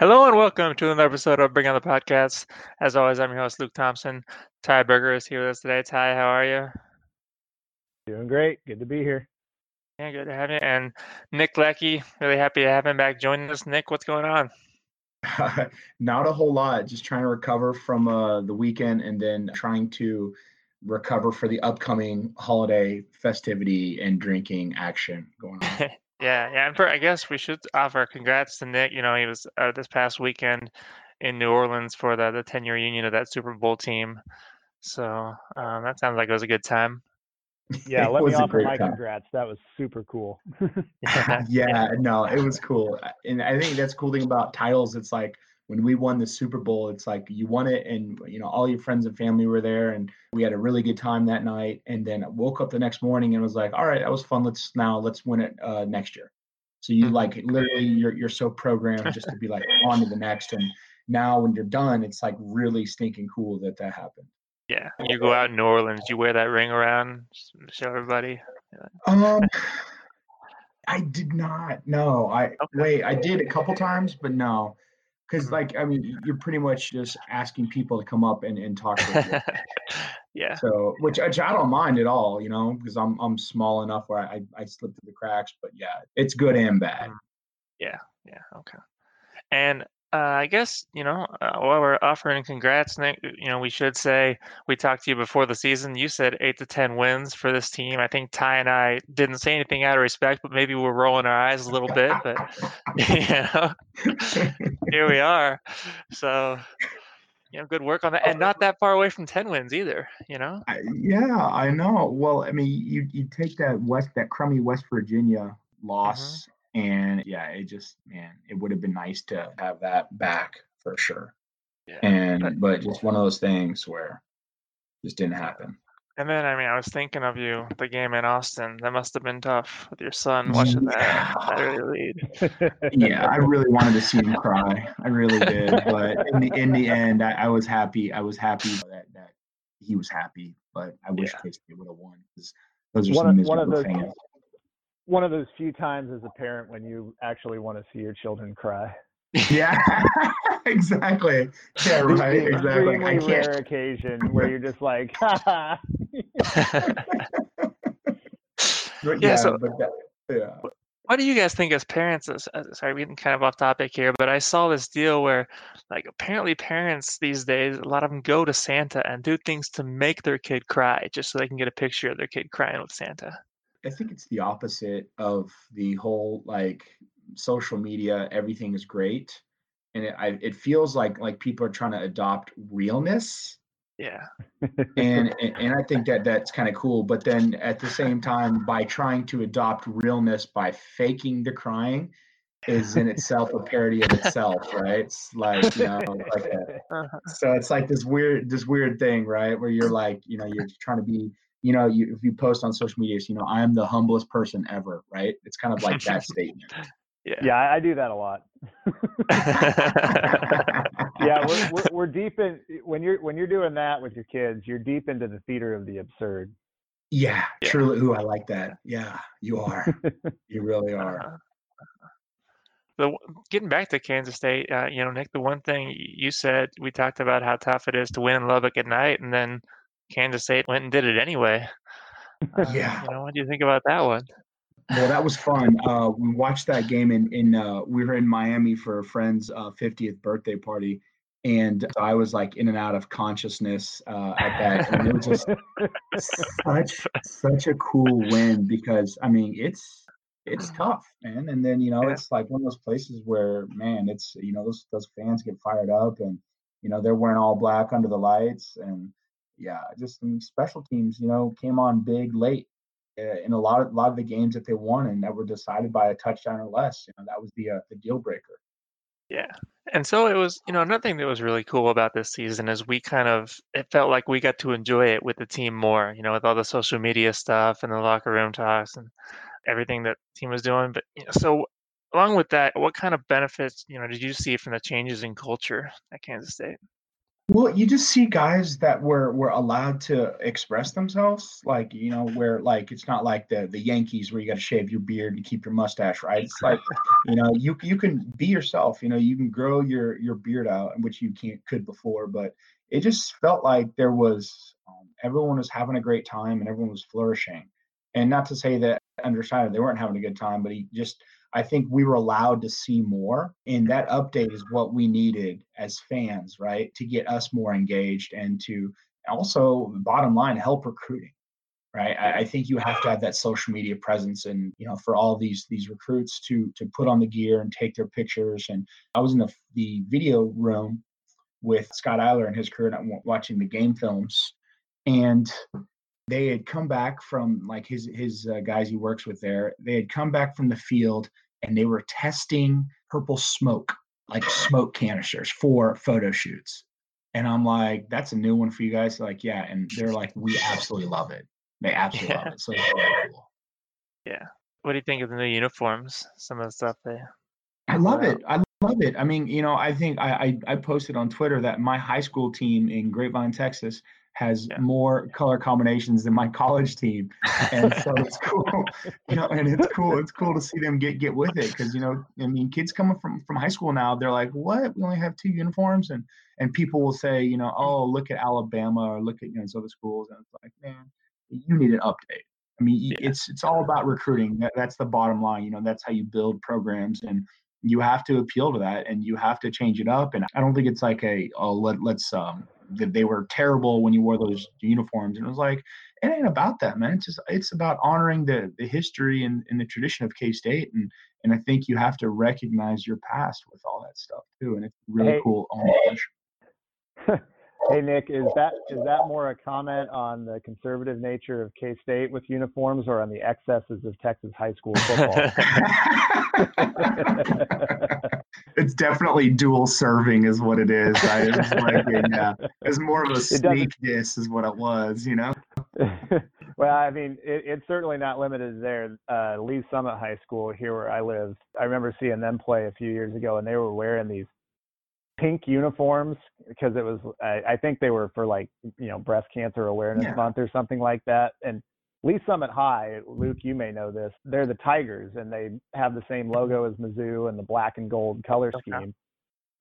Hello and welcome to another episode of Bring on the Podcast. As always, I'm your host, Luke Thompson. Ty Berger is here with us today. Ty, how are you? Doing great. Good to be here. Yeah, good to have you. And Nick Leckey, really happy to have him back joining us. Nick, what's going on? Not a whole lot. Just trying to recover from uh, the weekend and then trying to recover for the upcoming holiday festivity and drinking action going on. Yeah, yeah. And for, I guess we should offer congrats to Nick. You know, he was uh, this past weekend in New Orleans for the the 10 year union of that Super Bowl team. So um, that sounds like it was a good time. Yeah, let me offer my time. congrats. That was super cool. yeah, yeah, no, it was cool. And I think that's cool thing about titles. It's like when we won the Super Bowl, it's like you won it, and you know all your friends and family were there, and we had a really good time that night. And then I woke up the next morning and was like, all right, that was fun. Let's now let's win it uh, next year. So you mm-hmm. like literally you're you're so programmed just to be like on to the next. And now when you're done, it's like really stinking cool that that happened. Yeah, you go out in New Orleans, you wear that ring around, show everybody. Um, I did not. No, I okay. wait. I did a couple times, but no because mm-hmm. like i mean you're pretty much just asking people to come up and, and talk to you yeah so which, which i don't mind at all you know because i'm i'm small enough where i i slip through the cracks but yeah it's good and bad mm-hmm. yeah yeah okay and uh, I guess you know uh, while we're offering congrats, Nick, you know we should say we talked to you before the season. You said eight to ten wins for this team. I think Ty and I didn't say anything out of respect, but maybe we're rolling our eyes a little bit. But you know, here we are. So you know, good work on that, and not that far away from ten wins either. You know. Yeah, I know. Well, I mean, you you take that West that crummy West Virginia loss. Mm-hmm and yeah, it just man, it would have been nice to have that back for sure. Yeah. And but just one of those things where just didn't happen. And then I mean I was thinking of you the game in Austin. That must have been tough with your son watching yeah. that, that early lead. yeah, I really wanted to see him cry. I really did. But in the in the end I, I was happy. I was happy that, that he was happy. But I wish yeah. K-State would have won because those are one some miserable one of the, fans one of those few times as a parent when you actually want to see your children cry. Yeah, exactly. Yeah, right. Exactly. Extremely rare occasion where you're just like, yeah. yeah. So, that, yeah. What do you guys think as parents? Sorry, we're getting kind of off topic here, but I saw this deal where, like, apparently parents these days, a lot of them go to Santa and do things to make their kid cry just so they can get a picture of their kid crying with Santa. I think it's the opposite of the whole like social media. Everything is great, and it I, it feels like like people are trying to adopt realness. Yeah, and, and and I think that that's kind of cool. But then at the same time, by trying to adopt realness by faking the crying, is in itself a parody of itself, right? It's like you know, like a, uh-huh. so it's like this weird this weird thing, right? Where you're like, you know, you're trying to be you know, you, if you post on social media, you know, I am the humblest person ever, right? It's kind of like that statement. Yeah, yeah, I, I do that a lot. yeah, we're, we're, we're deep in when you're when you're doing that with your kids, you're deep into the theater of the absurd. Yeah, yeah. truly. Ooh, I like that. Yeah, you are. you really are. Uh-huh. The, getting back to Kansas State, uh, you know, Nick, the one thing you said, we talked about how tough it is to win in Lubbock at night, and then Kansas State went and did it anyway. Uh, yeah. You know, what do you think about that one? Well, that was fun. Uh, we watched that game in, in uh, we were in Miami for a friend's uh, 50th birthday party. And I was like in and out of consciousness uh, at that. And it was just such, such a cool win because, I mean, it's, it's tough, man. And then, you know, yeah. it's like one of those places where, man, it's, you know, those, those fans get fired up and, you know, they're wearing all black under the lights and, yeah, just some special teams, you know, came on big late in a lot of a lot of the games that they won and that were decided by a touchdown or less. You know, that was the uh, the deal breaker. Yeah. And so it was, you know, another thing that was really cool about this season is we kind of it felt like we got to enjoy it with the team more, you know, with all the social media stuff and the locker room talks and everything that team was doing. But you know, so along with that, what kind of benefits, you know, did you see from the changes in culture at Kansas State? Well, you just see guys that were were allowed to express themselves, like you know, where like it's not like the the Yankees where you got to shave your beard and keep your mustache, right? It's like you know, you you can be yourself. You know, you can grow your your beard out, which you can't could before, but it just felt like there was um, everyone was having a great time and everyone was flourishing. And not to say that underside they weren't having a good time, but he just I think we were allowed to see more. And that update is what we needed as fans, right? To get us more engaged and to also, bottom line, help recruiting. Right. I, think you have to have that social media presence and, you know, for all these these recruits to to put on the gear and take their pictures. And I was in the the video room with Scott Eiler and his crew and I'm watching the game films. And they had come back from like his his uh, guys he works with there. They had come back from the field and they were testing purple smoke, like smoke canisters for photo shoots. And I'm like, that's a new one for you guys. They're like, yeah. And they're like, we absolutely love it. They absolutely yeah. love it. So cool. Yeah. What do you think of the new uniforms? Some of the stuff they. I love it. I love it. I mean, you know, I think I, I I posted on Twitter that my high school team in Grapevine, Texas, has yeah. more color combinations than my college team, and so it's cool, you know, and it's cool. It's cool to see them get get with it because you know, I mean, kids coming from from high school now, they're like, "What? We only have two uniforms," and and people will say, you know, "Oh, look at Alabama or look at you know these other schools," and it's like, man, you need an update. I mean, yeah. it's it's all about recruiting. That, that's the bottom line. You know, that's how you build programs and you have to appeal to that and you have to change it up and i don't think it's like a oh let, let's um that they were terrible when you wore those uniforms. And it was like, it ain't about that, man. It's just it's about honoring the the history and, and the tradition of K State. And and I think you have to recognize your past with all that stuff too. And it's really hey, cool oh hey Nick, is that is that more a comment on the conservative nature of K State with uniforms or on the excesses of Texas high school football? it's definitely dual serving is what it is. It's like yeah, it's more of a sneak diss is what it was, you know. well, I mean, it, it's certainly not limited there. Uh, Lee's Summit High School here where I live, I remember seeing them play a few years ago, and they were wearing these pink uniforms because it was I, I, think they were for like you know breast cancer awareness yeah. month or something like that and Lee's Summit High, Luke, you may know this. They're the Tigers, and they have the same logo as Mizzou and the black and gold color scheme. Okay.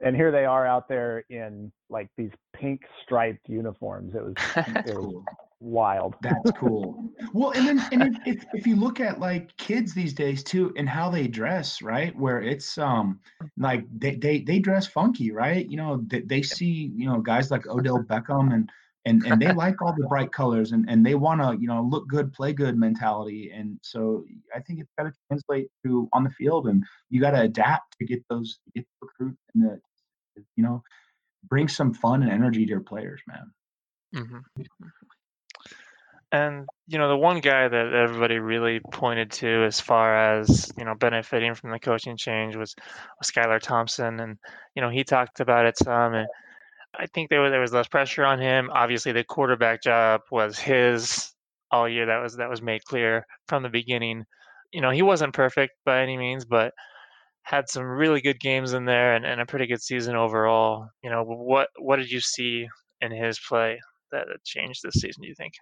And here they are out there in like these pink striped uniforms. It was, it was wild. That's cool. well, and then and if, if, if you look at like kids these days too, and how they dress, right? Where it's um like they they they dress funky, right? You know, they, they see you know guys like Odell Beckham and and and they like all the bright colors and and they want to you know look good play good mentality. And so i think it's got to translate to on the field and you got to adapt to get those get the recruits and the you know bring some fun and energy to your players man. Mm-hmm. and you know the one guy that everybody really pointed to as far as you know benefiting from the coaching change was, was Skylar Thompson. And you know he talked about it some and I think there was there was less pressure on him. Obviously, the quarterback job was his all year. That was that was made clear from the beginning. You know, he wasn't perfect by any means, but had some really good games in there and, and a pretty good season overall. You know, what what did you see in his play that changed this season? Do you think?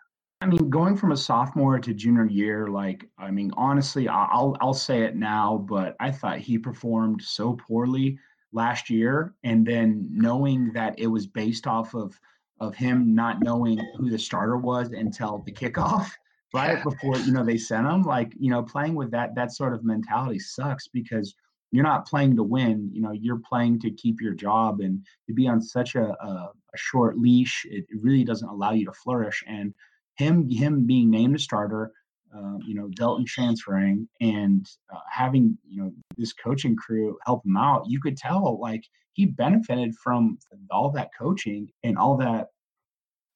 I mean, going from a sophomore to junior year, like I mean, honestly, I'll I'll say it now, but I thought he performed so poorly last year, and then knowing that it was based off of of him not knowing who the starter was until the kickoff, right before you know they sent him. Like you know, playing with that that sort of mentality sucks because you're not playing to win. You know, you're playing to keep your job, and to be on such a, a, a short leash, it, it really doesn't allow you to flourish. And him him being named a starter uh, you know, Delton transferring and uh, having, you know, this coaching crew help him out, you could tell like he benefited from all that coaching and all that,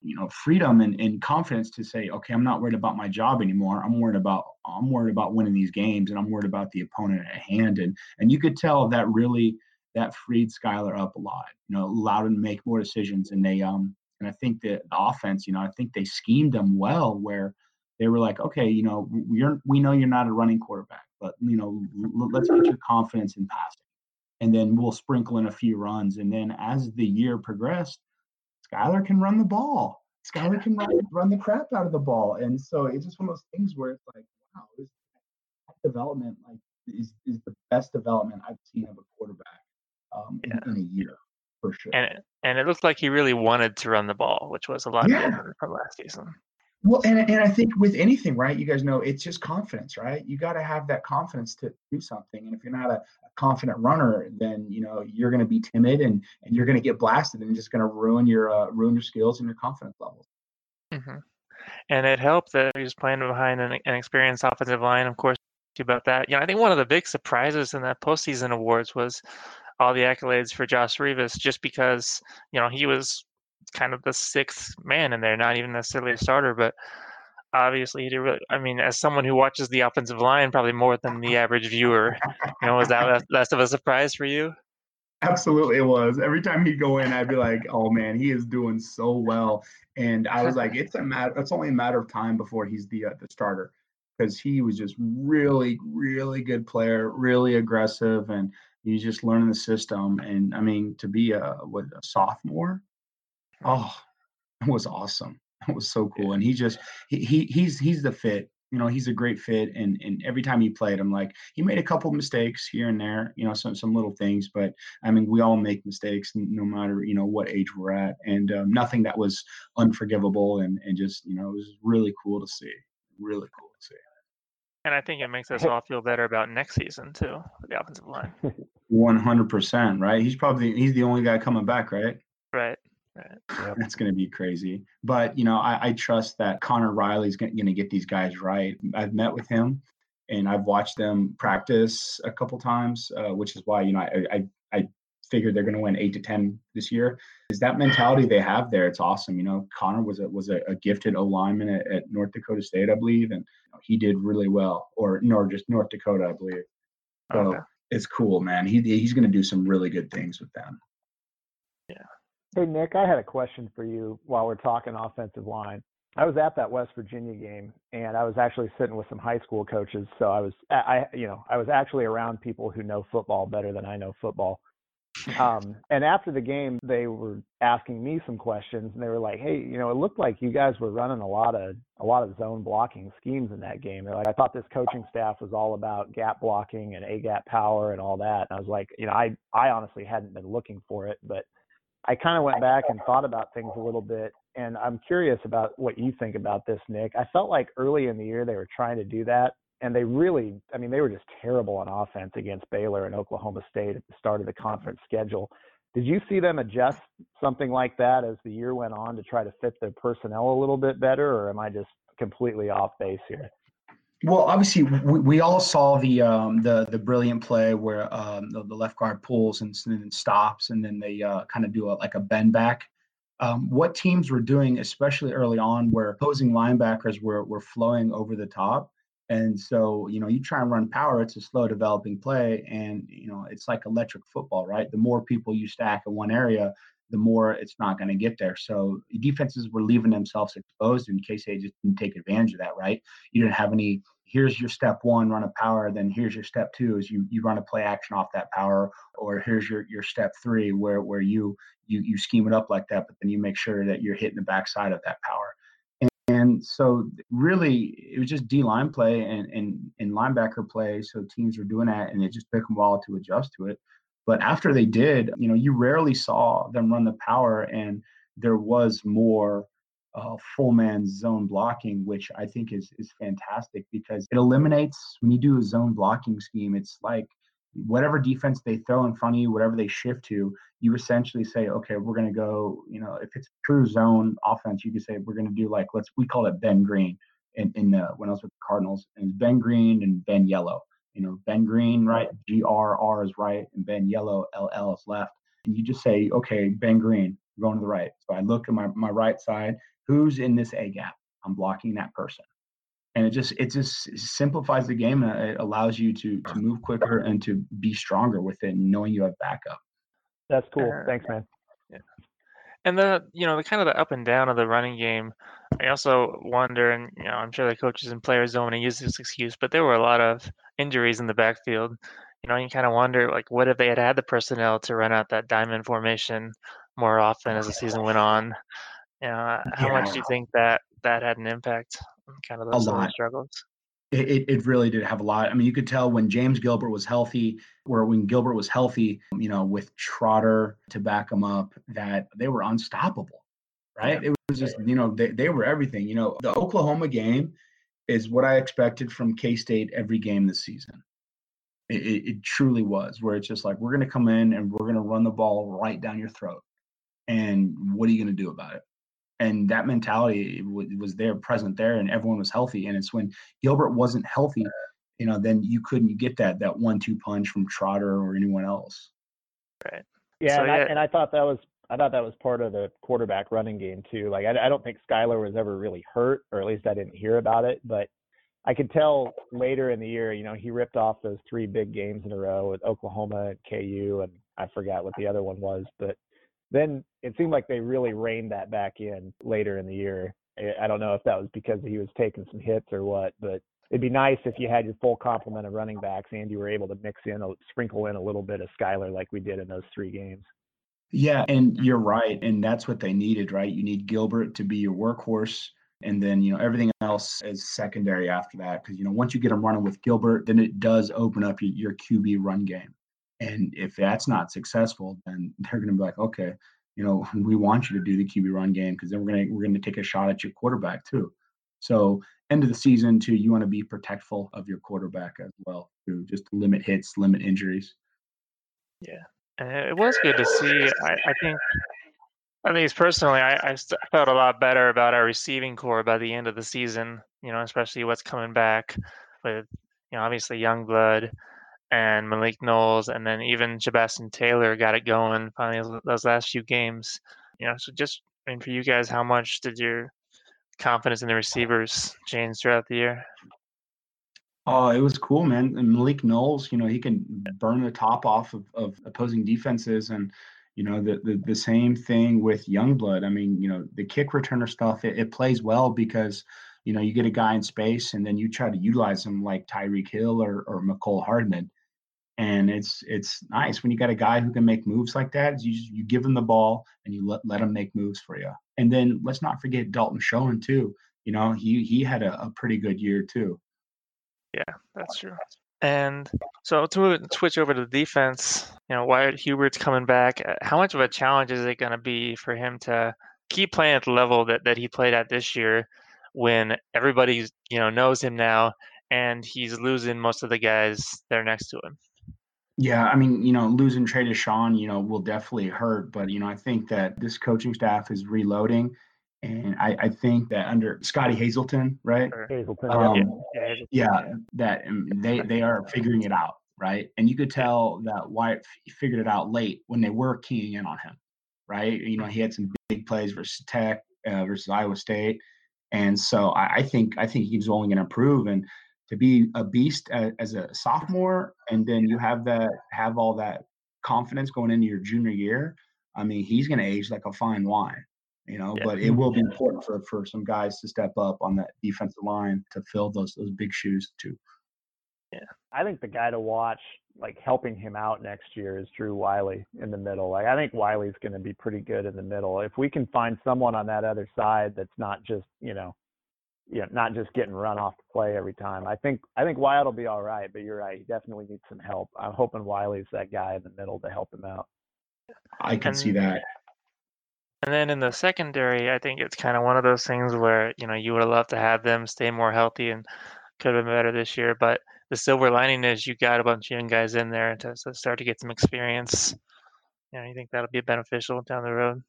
you know, freedom and, and confidence to say, okay, I'm not worried about my job anymore. I'm worried about, I'm worried about winning these games and I'm worried about the opponent at hand. And, and you could tell that really, that freed Skylar up a lot, you know, allowed him to make more decisions. And they, um, and I think that the offense, you know, I think they schemed them well where, they were like, okay, you know, you're we know you're not a running quarterback, but you know, l- let's get your confidence in passing, and then we'll sprinkle in a few runs. And then as the year progressed, Skylar can run the ball. Skylar can run, run the crap out of the ball. And so it's just one of those things where it's like, wow, this development like is, is the best development I've seen of a quarterback um, in, yeah. in, a year for sure. And it, and it looked like he really wanted to run the ball, which was a lot yeah. different from last season. Well, and and I think with anything, right? You guys know it's just confidence, right? You got to have that confidence to do something. And if you're not a, a confident runner, then you know you're going to be timid and and you're going to get blasted and just going to ruin your uh, ruin your skills and your confidence levels. Mm-hmm. And it helped that he was playing behind an, an experienced offensive line. Of course, about that. You know, I think one of the big surprises in that postseason awards was all the accolades for Josh Rivas, just because you know he was kind of the sixth man in there, not even necessarily a starter, but obviously he did really. I mean, as someone who watches the offensive line probably more than the average viewer, you know, was that less of a surprise for you? Absolutely, it was. Every time he'd go in, I'd be like, "Oh man, he is doing so well." And I was like, "It's a matter. It's only a matter of time before he's the uh, the starter." because he was just really, really good player, really aggressive, and he's just learning the system. And I mean, to be a what a sophomore, oh, it was awesome. It was so cool. And he just he, he he's he's the fit. You know, he's a great fit. And and every time he played, I'm like, he made a couple mistakes here and there. You know, some some little things, but I mean, we all make mistakes, no matter you know what age we're at, and um, nothing that was unforgivable. And and just you know, it was really cool to see. Really cool to see. And I think it makes us all feel better about next season too, the offensive line. One hundred percent, right? He's probably he's the only guy coming back, right? Right. Right. Yep. That's going to be crazy. But, you know, I, I trust that Conor Riley's going to get these guys right. I've met with him and I've watched them practice a couple times, uh, which is why, you know, I, I, I figured they're going to win eight to 10 this year. Is that mentality they have there? It's awesome. You know, Connor was a, was a, a gifted O lineman at, at, North Dakota State, I believe. And you know, he did really well, or nor just North Dakota, I believe. So okay. it's cool, man. He, he's going to do some really good things with them. Hey, Nick, I had a question for you while we're talking offensive line. I was at that West Virginia game, and I was actually sitting with some high school coaches. So I was, I, you know, I was actually around people who know football better than I know football. Um, and after the game, they were asking me some questions, and they were like, "Hey, you know, it looked like you guys were running a lot of a lot of zone blocking schemes in that game." They're like, "I thought this coaching staff was all about gap blocking and a gap power and all that." And I was like, you know, I I honestly hadn't been looking for it, but I kind of went back and thought about things a little bit, and I'm curious about what you think about this, Nick. I felt like early in the year they were trying to do that, and they really, I mean, they were just terrible on offense against Baylor and Oklahoma State at the start of the conference schedule. Did you see them adjust something like that as the year went on to try to fit their personnel a little bit better, or am I just completely off base here? Well, obviously, we, we all saw the um, the the brilliant play where um, the, the, left guard pulls and, then stops, and then they uh, kind of do a, like a bend back. Um, what teams were doing, especially early on, where opposing linebackers were were flowing over the top, and so you know you try and run power, it's a slow developing play, and you know it's like electric football, right? The more people you stack in one area, the more it's not going to get there. So defenses were leaving themselves exposed in case they just didn't take advantage of that, right? You didn't have any. Here's your step one, run a power. Then here's your step two, is you you run a play action off that power. Or here's your your step three, where where you you you scheme it up like that, but then you make sure that you're hitting the backside of that power. And, and so really, it was just D line play and and and linebacker play. So teams were doing that, and it just took them a while to adjust to it. But after they did, you know, you rarely saw them run the power, and there was more uh, full man zone blocking, which I think is is fantastic because it eliminates when you do a zone blocking scheme. It's like whatever defense they throw in front of you, whatever they shift to, you essentially say, okay, we're going to go. You know, if it's true zone offense, you could say we're going to do like let's we call it Ben Green in in the, when I was with the Cardinals, and Ben Green and Ben Yellow you know, Ben Green, right? G R R is right, and Ben Yellow, L L is left. And you just say, okay, Ben Green, going to the right. So I look at my, my right side, who's in this A gap? I'm blocking that person. And it just it just simplifies the game and it allows you to to move quicker and to be stronger with it, knowing you have backup. That's cool. Thanks, man. Yeah. And the you know the kind of the up and down of the running game. I also wonder, and you know, I'm sure the coaches and players don't want to use this excuse, but there were a lot of injuries in the backfield. You know, you kind of wonder, like, what if they had had the personnel to run out that diamond formation more often as the season went on. You know, how yeah. much do you think that that had an impact on kind of those struggles? It, it really did have a lot. I mean, you could tell when James Gilbert was healthy, where when Gilbert was healthy, you know, with Trotter to back him up, that they were unstoppable, right? Yeah. It was just, you know, they, they were everything. You know, the Oklahoma game is what I expected from K State every game this season. It, it, it, truly was, where it's just like, we're going to come in and we're going to run the ball right down your throat. And what are you going to do about it? and that mentality was there present there and everyone was healthy and it's when gilbert wasn't healthy you know then you couldn't get that that one two punch from trotter or anyone else right yeah, so, and, yeah. I, and I thought that was I thought that was part of the quarterback running game too. Like I, I don't think Skylar was ever really hurt, or at least I didn't hear about it. But I could tell later in the year, you know, he ripped off those three big games in a row with Oklahoma KU, and I forgot what the other one was. But then it seemed like they really reined that back in later in the year. I don't know if that was because he was taking some hits or what, but it'd be nice if you had your full complement of running backs and you were able to mix in, a, sprinkle in a little bit of Skylar like we did in those three games. Yeah, and mm-hmm. you're right, and that's what they needed, right? You need Gilbert to be your workhorse, and then you know everything else is secondary after that. Because you know once you get them running with Gilbert, then it does open up your, your QB run game. And if that's not successful, then they're going to be like, okay, you know, we want you to do the QB run game because then we're going to we're going to take a shot at your quarterback too. So end of the season too, you want to be protectful of your quarterback as well to just limit hits, limit injuries. Yeah, and it was good to see. I, I think, at least personally, I, I felt a lot better about our receiving corps by the end of the season. You know, especially what's coming back with you know obviously Youngblood and Malik Knowles, and then even Chabastin Taylor got it going finally those last few games. You know, so just I mean, for you guys, how much did your confidence in the receivers change throughout the year? Oh, it was cool, man. And Malik Knowles, you know, he can burn the top off of, of opposing defenses, and you know the, the the same thing with Youngblood. I mean, you know, the kick returner stuff it, it plays well because you know you get a guy in space and then you try to utilize him like Tyreek Hill or or Mecole Hardman and it's it's nice when you got a guy who can make moves like that. You you give him the ball and you let let him make moves for you. And then let's not forget Dalton Schoen too. You know, he he had a, a pretty good year too. Yeah, that's true. And so to switch over to the defense, you know, Wyatt Hubert's coming back. Uh, how much of a challenge is it going to be for him to keep playing at the level that, that he played at this year when everybody, you know, knows him now and he's losing most of the guys that are next to him? Yeah, I mean, you know, losing Trey Dishon, you know, will definitely hurt. But you know, I think that this coaching staff is reloading, and I, I think that under Scottie Hazelton, right? Hazelton, um, yeah, yeah, yeah, that um, they they are figuring it out, right? And you could tell that Wyatt figured it out late when they were keying in on him, right? You know, he had some big plays versus Tech, uh, versus Iowa State, and so I, I think I think he's only going to improve. And to be a beast as, as a sophomore, and then you have that have all that confidence going into your junior year. I mean, he's going to age like a fine wine, you know. Yeah. But it will be important for for some guys to step up on that defensive line to fill those those big shoes too. Yeah, I think the guy to watch, like helping him out next year, is Drew Wiley in the middle. Like I think Wiley's going to be pretty good in the middle. If we can find someone on that other side that's not just you know you know, not just getting run off the play every time. I think I think Wyatt will be all right, but you're right. He definitely needs some help. I'm hoping Wiley's that guy in the middle to help him out. I can and, see that. And then in the secondary, I think it's kind of one of those things where you know you would have loved to have them stay more healthy and could have been better this year. But the silver lining is you got a bunch of young guys in there to, to start to get some experience. You know, you think that'll be beneficial down the road?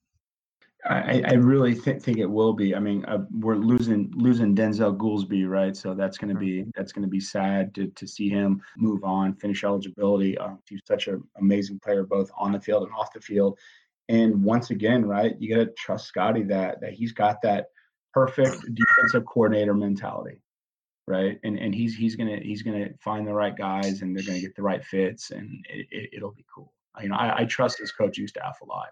I, I really th- think it will be. I mean, uh, we're losing losing Denzel Goolsby, right? So that's going to be that's going to be sad to to see him move on, finish eligibility. Uh, he's such an amazing player, both on the field and off the field. And once again, right, you got to trust Scottie that that he's got that perfect defensive coordinator mentality, right? And and he's he's gonna he's gonna find the right guys, and they're gonna get the right fits, and it, it, will be cool. You know, I, I trust his coaching staff a lot.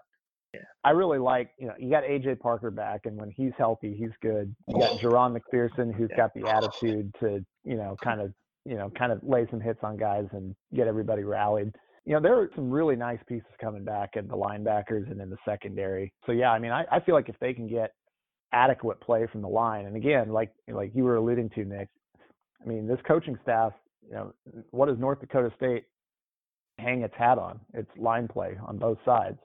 Yeah. I really like, you know, you got AJ Parker back, and when he's healthy, he's good. You got oh. Jahron McPherson, who's got the attitude to, you know, kind of, you know, kind of lay some hits on guys and get everybody rallied. You know, there are some really nice pieces coming back in the linebackers and in the secondary. So yeah, I mean, I, I feel like if they can get adequate play from the line, and again, like like you were alluding to, Nick, I mean, this coaching staff, you know, what does North Dakota State hang its hat on? It's line play on both sides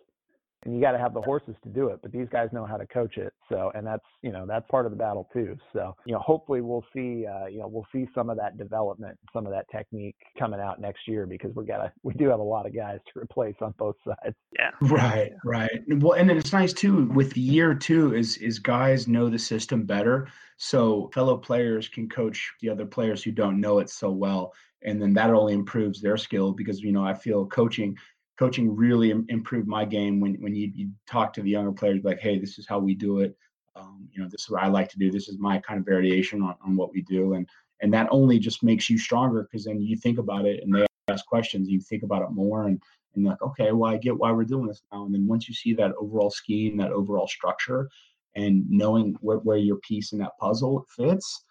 and you got to have the horses to do it but these guys know how to coach it so and that's you know that's part of the battle too so you know hopefully we'll see uh, you know we'll see some of that development some of that technique coming out next year because we got to we do have a lot of guys to replace on both sides. Yeah. Right right. Well and it's nice too with the year too is is guys know the system better so fellow players can coach the other players who don't know it so well and then that only improves their skill because you know i feel coaching coaching really Im- improved my game when when you, you talk to the younger players like hey this is how we do it. Um, you know this is what i like to do. This is my kind of variation on, on what we do. And and that only just makes you stronger because then you think about it and they ask questions you think about it more and and like okay well i get why we're doing this now. And then once you see that overall scheme that overall structure and knowing where, your piece in that puzzle fits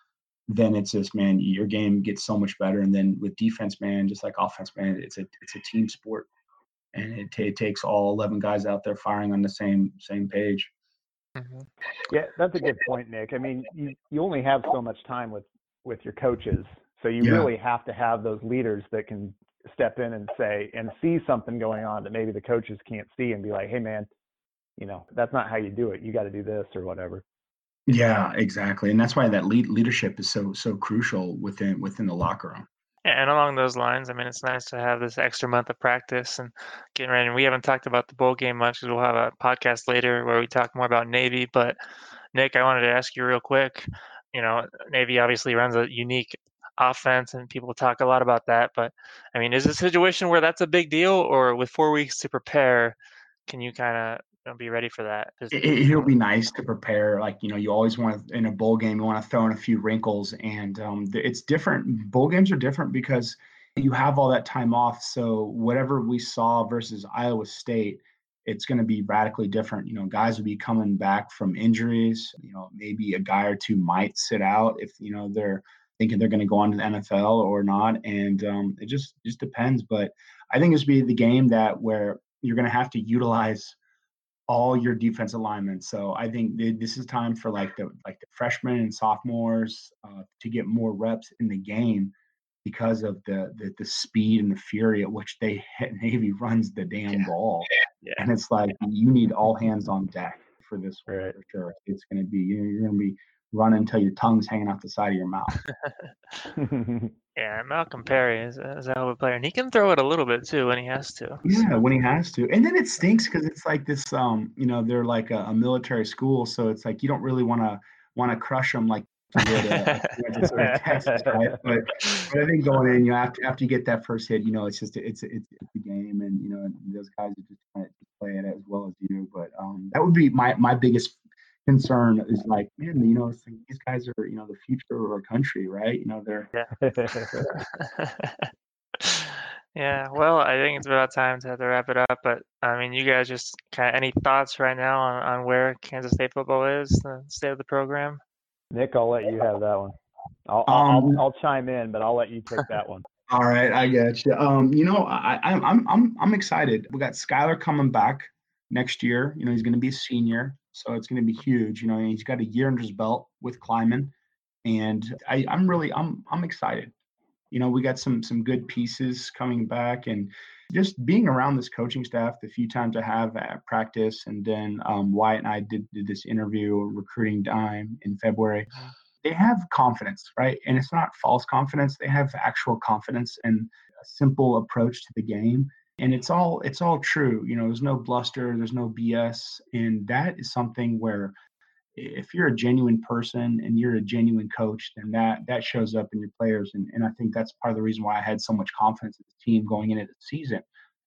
then it's just man your game gets so much better. And then with defense man just like offense man it's a it's a team sport and it, t- it takes all 11 guys out there firing on the same same page. Mm-hmm. Yeah, that's a good point, Nick. I mean, you, you only have so much time with with your coaches, so you yeah. really have to have those leaders that can step in and say and see something going on that maybe the coaches can't see and be like, "Hey, man, you know that's not how you do it. You got to do this or whatever." Yeah, exactly, and that's why that lead leadership is so so crucial within within the locker room. And along those lines, I mean, it's nice to have this extra month of practice and getting ready. And we haven't talked about the bowl game much because we'll have a podcast later where we talk more about Navy. But Nick, I wanted to ask you real quick. You know, Navy obviously runs a unique offense, and people talk a lot about that. But I mean, is it a situation where that's a big deal, or with four weeks to prepare, can you kind of know, be ready for that. It, will be nice to prepare. Like you know, you always want to in a bowl game, you want to throw in a few wrinkles, and um, it's different. Bowl games are different because you have all that time off. So whatever we saw versus Iowa State, it's going to be radically different. You know, guys will be coming back from injuries. You know, maybe a guy or two might sit out if you know they're thinking they're going to go on to the NFL or not, and um, it just just depends. But I think it's be the game that where you're going to have to utilize all your defensive linemen. So I think this is time for like the like the freshmen and sophomores uh, to get more reps in the game because of the, the, the speed and the fury at which they Navy runs the damn yeah. ball. Yeah. And it's like you need all hands on deck for this one right. for sure. It's going to be you know, you're going to be running until your tongue's hanging out the side of your mouth. Yeah, Malcolm Perry is, is a hell of a player, and he can throw it a little bit too when he has to. Yeah, when he has to, and then it stinks because it's like this. Um, you know, they're like a, a, military school, so it's like you don't really want to want to crush them like you would a, sort of test, right? But, but I think going in, you know, after after you get that first hit, you know, it's just it's it's, it's a game, and you know, those guys are just trying to play it as well as you. But um, that would be my my biggest concern is like, man, you know, like these guys are, you know, the future of our country, right? You know, they're. Yeah. yeah. Well, I think it's about time to have to wrap it up. But I mean, you guys just kind of any thoughts right now on, on where Kansas State football is, the state of the program? Nick, I'll let you have that one. I'll, um, I'll, I'll chime in, but I'll let you take that one. All right, I get you. Um, you know, I, I'm I'm I'm I'm excited. We got Skylar coming back next year. You know, he's going to be a senior. So it's going to be huge. You know, he's got a year under his belt with Klieman, and I, I'm really I'm I'm excited. You know, we got some some good pieces coming back, and just being around this coaching staff the few times I have at practice, and then um, Wyatt and I did did this interview, recruiting dime in February. They have confidence, right? And it's not false confidence. They have actual confidence and a simple approach to the game and it's all it's all true you know there's no bluster there's no bs and that is something where if you're a genuine person and you're a genuine coach then that that shows up in your players and, and i think that's part of the reason why i had so much confidence in the team going into the season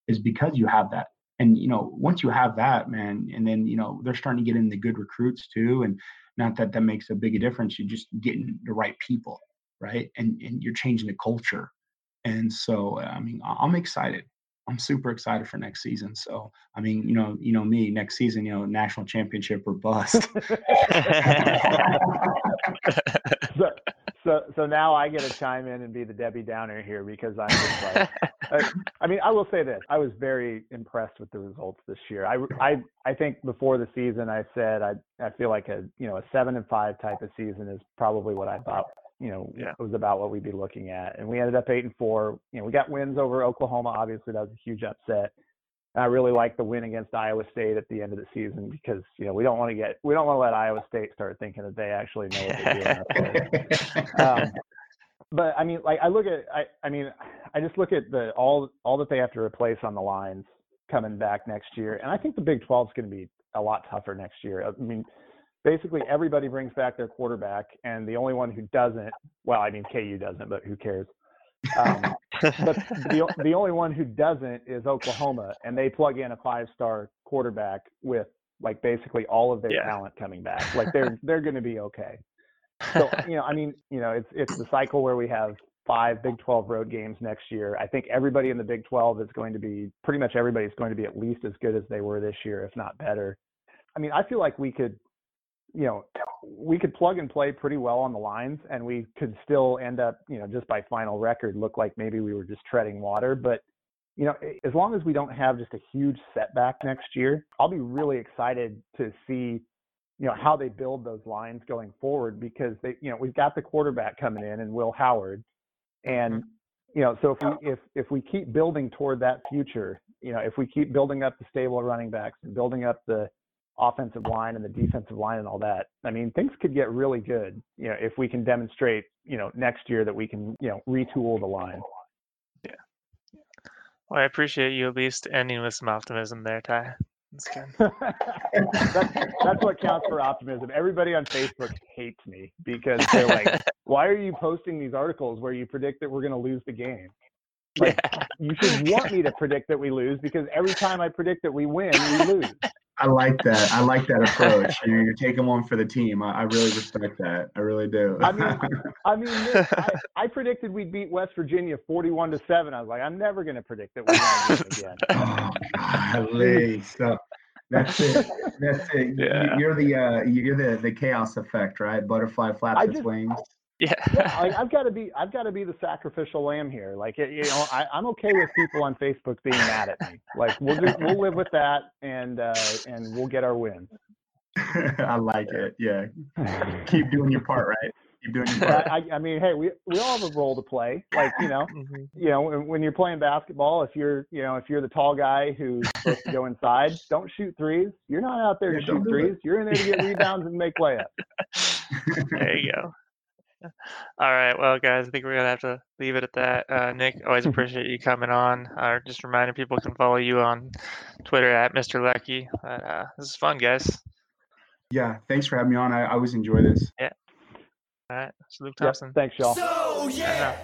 is because you have that. And you know once you have that man and then you know they're starting to get in the good recruits too and not that that makes a big difference you're just getting the right people right? And and you're changing the culture. And so i mean i'm excited I'm super excited for next season. So, I mean, you know, you know me, next season, you know, national championship or bust. so, so so now I get to chime in and be the Debbie Downer here because I'm just like, I, I, mean, I will say this: I was very impressed with the results this year. I I I think before the season, I said I I feel like a you know a seven and five type of season is probably what I thought you know yeah. It was about what we'd be looking at, and we ended up eight and four. You know, we got wins over Oklahoma. Obviously, that was a huge upset. And I really like the win against Iowa State at the end of the season because you know we don't want to get we don't want to let Iowa State start thinking that they actually know what they're doing. um, but I mean, like I look at I I mean I just look at the all all that they have to replace on the lines coming back next year, and I think the Big 12 is going to be a lot tougher next year. I mean, basically everybody brings back their quarterback, and the only one who doesn't, well, I mean KU doesn't, but who cares? Um, but the, the only one who doesn't is Oklahoma, and they plug in a five-star quarterback with like basically all of their yeah. talent coming back. Like they're they're going to be okay. So you know, I mean, you know, it's it's the cycle where we have five Big 12 road games next year. I think everybody in the Big 12 is going to be pretty much everybody's going to be at least as good as they were this year, if not better. I mean, I feel like we could you know, we could plug and play pretty well on the lines and we could still end up, you know, just by final record look like maybe we were just treading water. But, you know, as long as we don't have just a huge setback next year, I'll be really excited to see, you know, how they build those lines going forward because they, you know, we've got the quarterback coming in and Will Howard. And, mm-hmm. you know, so if we if if we keep building toward that future, you know, if we keep building up the stable running backs and building up the offensive line and the defensive line and all that. I mean, things could get really good, you know, if we can demonstrate, you know, next year that we can, you know, retool the line. Yeah. Well, I appreciate you at least ending with some optimism there, Ty. That's good. that's, that's what counts for optimism. Everybody on Facebook hates me because they're like, "Why are you posting these articles where you predict that we're going to lose the game?" Like, yeah. you should want me to predict that we lose because every time I predict that we win, we lose. I like that. I like that approach. you know, you're taking one for the team. I, I, really respect that. I really do. I mean, I mean, I, I, predicted we'd beat West Virginia 41 to seven. I was like, I'm never going to predict that we're going to beat again. oh, golly. So that's it. That's it. Yeah. You're the uh, you're the the chaos effect, right? Butterfly flaps its wings. Yeah. yeah like, I've got to be I've got to be the sacrificial lamb here. Like you know, I, I'm okay with people on Facebook being mad at me. Like we'll just we'll live with that and uh, and we'll get our win. I like it. Yeah. Keep doing your part, right? Keep doing your part. I, I mean, hey, we we all have a role to play. Like you know, mm-hmm. you know, when you're playing basketball, if you're you know if you're the tall guy who's supposed to go inside, don't shoot threes. You're not out there yeah, to shoot threes. It. You're in there to get rebounds and make layups. There you go. All right. Well, guys, I think we're gonna have to leave it at that. Uh, Nick, always appreciate you coming on. Uh, just reminding people can follow you on Twitter at Mr. Leckey. Uh, this is fun, guys. Yeah. Thanks for having me on. I, I always enjoy this. Yeah. All right. Luke Thompson. Yep, thanks, y'all. So, yeah.